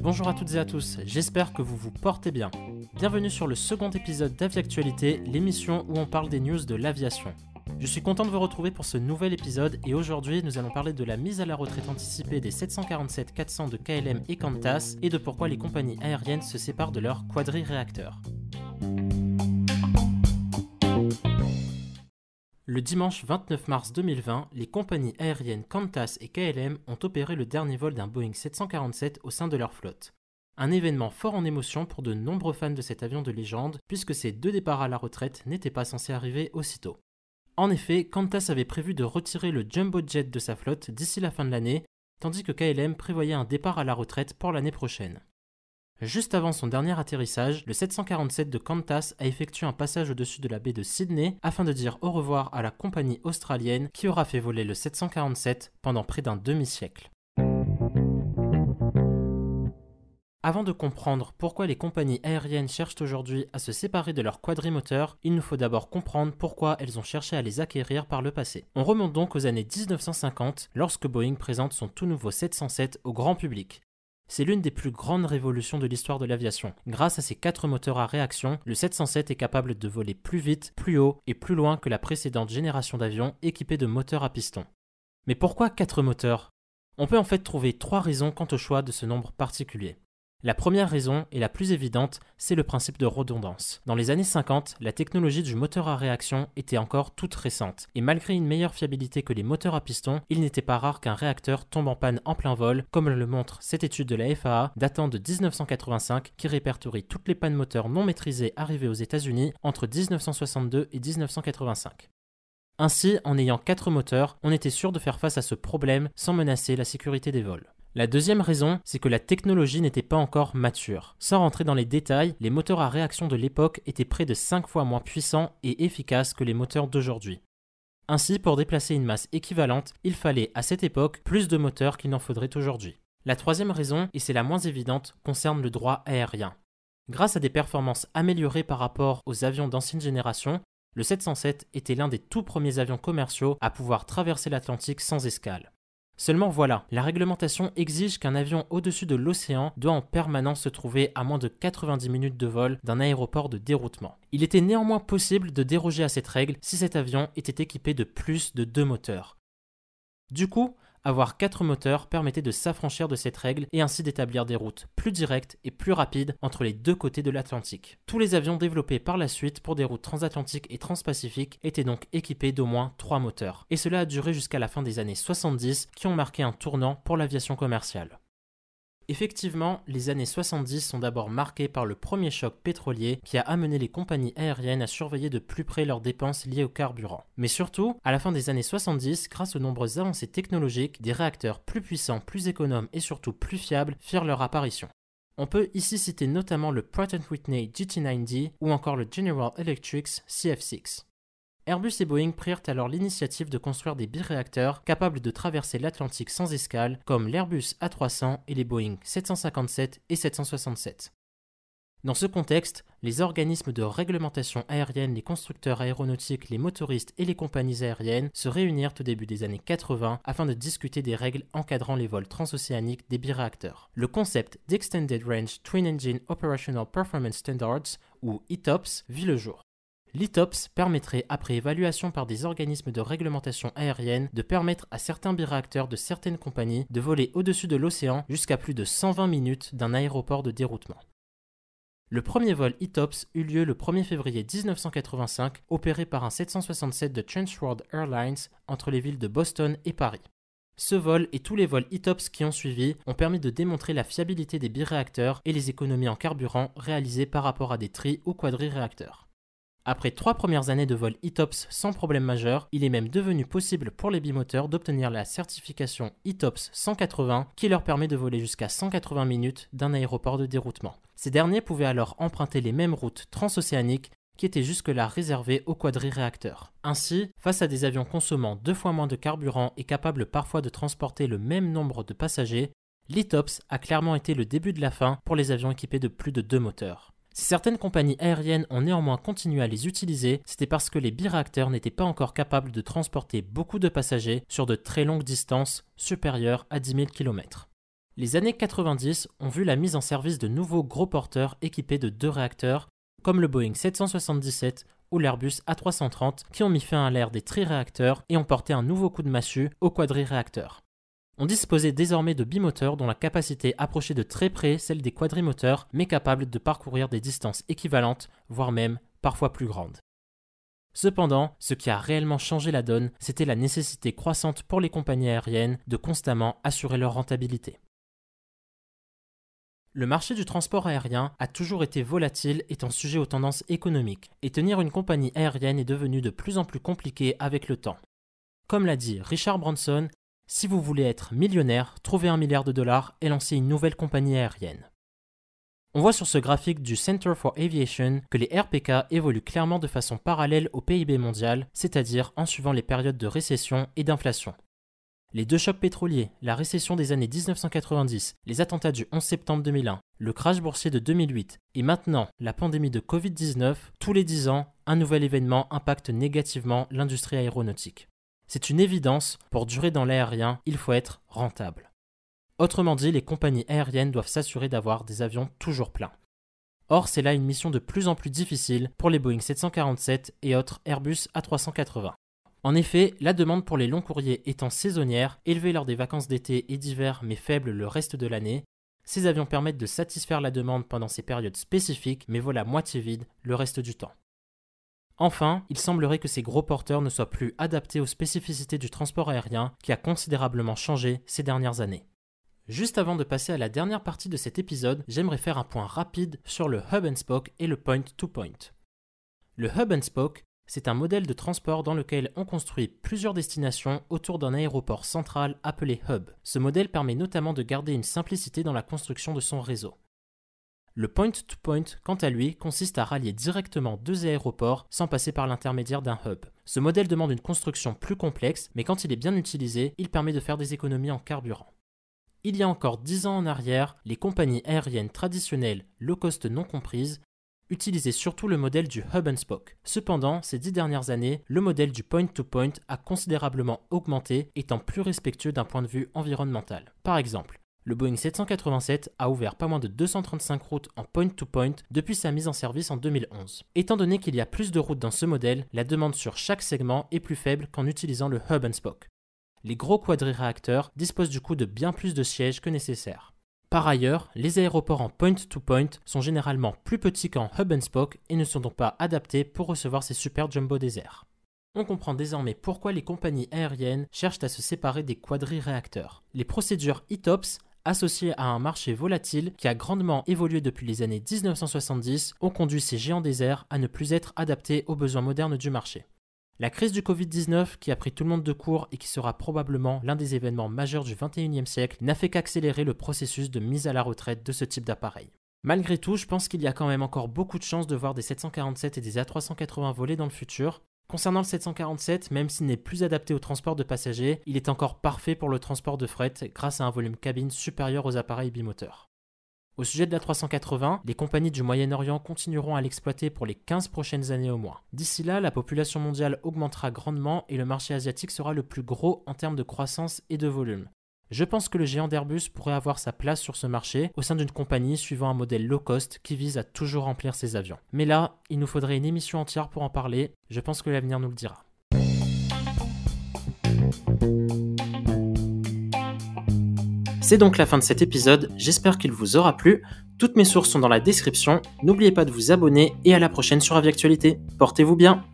Bonjour à toutes et à tous, j'espère que vous vous portez bien. Bienvenue sur le second épisode d'Aviactualité, l'émission où on parle des news de l'aviation. Je suis content de vous retrouver pour ce nouvel épisode et aujourd'hui nous allons parler de la mise à la retraite anticipée des 747-400 de KLM et Qantas et de pourquoi les compagnies aériennes se séparent de leurs quadri-réacteurs. Le dimanche 29 mars 2020, les compagnies aériennes Qantas et KLM ont opéré le dernier vol d'un Boeing 747 au sein de leur flotte. Un événement fort en émotion pour de nombreux fans de cet avion de légende, puisque ces deux départs à la retraite n'étaient pas censés arriver aussitôt. En effet, Qantas avait prévu de retirer le jumbo jet de sa flotte d'ici la fin de l'année, tandis que KLM prévoyait un départ à la retraite pour l'année prochaine. Juste avant son dernier atterrissage, le 747 de Qantas a effectué un passage au-dessus de la baie de Sydney afin de dire au revoir à la compagnie australienne qui aura fait voler le 747 pendant près d'un demi-siècle. Avant de comprendre pourquoi les compagnies aériennes cherchent aujourd'hui à se séparer de leurs quadrimoteurs, il nous faut d'abord comprendre pourquoi elles ont cherché à les acquérir par le passé. On remonte donc aux années 1950 lorsque Boeing présente son tout nouveau 707 au grand public. C'est l'une des plus grandes révolutions de l'histoire de l'aviation. Grâce à ses quatre moteurs à réaction, le 707 est capable de voler plus vite, plus haut et plus loin que la précédente génération d'avions équipés de moteurs à piston. Mais pourquoi quatre moteurs? On peut en fait trouver trois raisons quant au choix de ce nombre particulier. La première raison, et la plus évidente, c'est le principe de redondance. Dans les années 50, la technologie du moteur à réaction était encore toute récente, et malgré une meilleure fiabilité que les moteurs à piston, il n'était pas rare qu'un réacteur tombe en panne en plein vol, comme le montre cette étude de la FAA datant de 1985 qui répertorie toutes les pannes moteurs non maîtrisées arrivées aux États-Unis entre 1962 et 1985. Ainsi, en ayant quatre moteurs, on était sûr de faire face à ce problème sans menacer la sécurité des vols. La deuxième raison, c'est que la technologie n'était pas encore mature. Sans rentrer dans les détails, les moteurs à réaction de l'époque étaient près de 5 fois moins puissants et efficaces que les moteurs d'aujourd'hui. Ainsi, pour déplacer une masse équivalente, il fallait à cette époque plus de moteurs qu'il n'en faudrait aujourd'hui. La troisième raison, et c'est la moins évidente, concerne le droit aérien. Grâce à des performances améliorées par rapport aux avions d'ancienne génération, le 707 était l'un des tout premiers avions commerciaux à pouvoir traverser l'Atlantique sans escale. Seulement voilà, la réglementation exige qu'un avion au-dessus de l'océan doit en permanence se trouver à moins de 90 minutes de vol d'un aéroport de déroutement. Il était néanmoins possible de déroger à cette règle si cet avion était équipé de plus de deux moteurs. Du coup, avoir quatre moteurs permettait de s'affranchir de cette règle et ainsi d'établir des routes plus directes et plus rapides entre les deux côtés de l'Atlantique. Tous les avions développés par la suite pour des routes transatlantiques et transpacifiques étaient donc équipés d'au moins trois moteurs. Et cela a duré jusqu'à la fin des années 70 qui ont marqué un tournant pour l'aviation commerciale. Effectivement, les années 70 sont d'abord marquées par le premier choc pétrolier qui a amené les compagnies aériennes à surveiller de plus près leurs dépenses liées au carburant. Mais surtout, à la fin des années 70, grâce aux nombreuses avancées technologiques, des réacteurs plus puissants, plus économes et surtout plus fiables firent leur apparition. On peut ici citer notamment le Pratt Whitney GT9D ou encore le General Electric CF6. Airbus et Boeing prirent alors l'initiative de construire des biréacteurs capables de traverser l'Atlantique sans escale, comme l'Airbus A300 et les Boeing 757 et 767. Dans ce contexte, les organismes de réglementation aérienne, les constructeurs aéronautiques, les motoristes et les compagnies aériennes se réunirent au début des années 80 afin de discuter des règles encadrant les vols transocéaniques des biréacteurs. Le concept d'Extended Range Twin Engine Operational Performance Standards, ou ETOPS, vit le jour. L'ITOPS permettrait, après évaluation par des organismes de réglementation aérienne, de permettre à certains biréacteurs de certaines compagnies de voler au-dessus de l'océan jusqu'à plus de 120 minutes d'un aéroport de déroutement. Le premier vol ITOPS eut lieu le 1er février 1985, opéré par un 767 de Transworld Airlines entre les villes de Boston et Paris. Ce vol et tous les vols ITOPS qui ont suivi ont permis de démontrer la fiabilité des biréacteurs et les économies en carburant réalisées par rapport à des tri ou quadri-réacteurs. Après trois premières années de vol ETOPS sans problème majeur, il est même devenu possible pour les bimoteurs d'obtenir la certification ETOPS 180 qui leur permet de voler jusqu'à 180 minutes d'un aéroport de déroutement. Ces derniers pouvaient alors emprunter les mêmes routes transocéaniques qui étaient jusque-là réservées aux quadri-réacteurs. Ainsi, face à des avions consommant deux fois moins de carburant et capables parfois de transporter le même nombre de passagers, l'ETOPS a clairement été le début de la fin pour les avions équipés de plus de deux moteurs. Si certaines compagnies aériennes ont néanmoins continué à les utiliser, c'était parce que les biréacteurs n'étaient pas encore capables de transporter beaucoup de passagers sur de très longues distances supérieures à 10 000 km. Les années 90 ont vu la mise en service de nouveaux gros porteurs équipés de deux réacteurs, comme le Boeing 777 ou l'Airbus A330, qui ont mis fin à l'ère des triréacteurs et ont porté un nouveau coup de massue au quadriréacteur. On disposait désormais de bimoteurs dont la capacité approchait de très près celle des quadrimoteurs, mais capables de parcourir des distances équivalentes, voire même parfois plus grandes. Cependant, ce qui a réellement changé la donne, c'était la nécessité croissante pour les compagnies aériennes de constamment assurer leur rentabilité. Le marché du transport aérien a toujours été volatile étant sujet aux tendances économiques, et tenir une compagnie aérienne est devenu de plus en plus compliqué avec le temps. Comme l'a dit Richard Branson, si vous voulez être millionnaire, trouvez un milliard de dollars et lancez une nouvelle compagnie aérienne. On voit sur ce graphique du Center for Aviation que les RPK évoluent clairement de façon parallèle au PIB mondial, c'est-à-dire en suivant les périodes de récession et d'inflation. Les deux chocs pétroliers, la récession des années 1990, les attentats du 11 septembre 2001, le crash boursier de 2008 et maintenant la pandémie de Covid-19, tous les 10 ans, un nouvel événement impacte négativement l'industrie aéronautique. C'est une évidence, pour durer dans l'aérien, il faut être rentable. Autrement dit, les compagnies aériennes doivent s'assurer d'avoir des avions toujours pleins. Or, c'est là une mission de plus en plus difficile pour les Boeing 747 et autres Airbus A380. En effet, la demande pour les longs courriers étant saisonnière, élevée lors des vacances d'été et d'hiver mais faible le reste de l'année, ces avions permettent de satisfaire la demande pendant ces périodes spécifiques mais volent à moitié vide le reste du temps. Enfin, il semblerait que ces gros porteurs ne soient plus adaptés aux spécificités du transport aérien qui a considérablement changé ces dernières années. Juste avant de passer à la dernière partie de cet épisode, j'aimerais faire un point rapide sur le hub and spoke et le point-to-point. -point. Le hub and spoke, c'est un modèle de transport dans lequel on construit plusieurs destinations autour d'un aéroport central appelé hub. Ce modèle permet notamment de garder une simplicité dans la construction de son réseau. Le point-to-point, quant à lui, consiste à rallier directement deux aéroports sans passer par l'intermédiaire d'un hub. Ce modèle demande une construction plus complexe, mais quand il est bien utilisé, il permet de faire des économies en carburant. Il y a encore 10 ans en arrière, les compagnies aériennes traditionnelles, low cost non comprises, utilisaient surtout le modèle du hub and spoke. Cependant, ces dix dernières années, le modèle du point-to-point -point a considérablement augmenté, étant plus respectueux d'un point de vue environnemental. Par exemple, le Boeing 787 a ouvert pas moins de 235 routes en point-to-point depuis sa mise en service en 2011. Étant donné qu'il y a plus de routes dans ce modèle, la demande sur chaque segment est plus faible qu'en utilisant le hub and spoke. Les gros quadriréacteurs disposent du coup de bien plus de sièges que nécessaire. Par ailleurs, les aéroports en point-to-point -point sont généralement plus petits qu'en hub and spoke et ne sont donc pas adaptés pour recevoir ces super jumbo déserts. On comprend désormais pourquoi les compagnies aériennes cherchent à se séparer des quadriréacteurs. Les procédures ETOPS associés à un marché volatile qui a grandement évolué depuis les années 1970, ont conduit ces géants déserts à ne plus être adaptés aux besoins modernes du marché. La crise du Covid-19, qui a pris tout le monde de court et qui sera probablement l'un des événements majeurs du XXIe siècle, n'a fait qu'accélérer le processus de mise à la retraite de ce type d'appareil. Malgré tout, je pense qu'il y a quand même encore beaucoup de chances de voir des 747 et des A380 voler dans le futur, Concernant le 747, même s'il n'est plus adapté au transport de passagers, il est encore parfait pour le transport de fret grâce à un volume cabine supérieur aux appareils bimoteurs. Au sujet de la 380, les compagnies du Moyen-Orient continueront à l'exploiter pour les 15 prochaines années au moins. D'ici là, la population mondiale augmentera grandement et le marché asiatique sera le plus gros en termes de croissance et de volume. Je pense que le géant d'Airbus pourrait avoir sa place sur ce marché au sein d'une compagnie suivant un modèle low cost qui vise à toujours remplir ses avions. Mais là, il nous faudrait une émission entière pour en parler, je pense que l'avenir nous le dira. C'est donc la fin de cet épisode, j'espère qu'il vous aura plu. Toutes mes sources sont dans la description, n'oubliez pas de vous abonner et à la prochaine sur Aviactualité. Portez-vous bien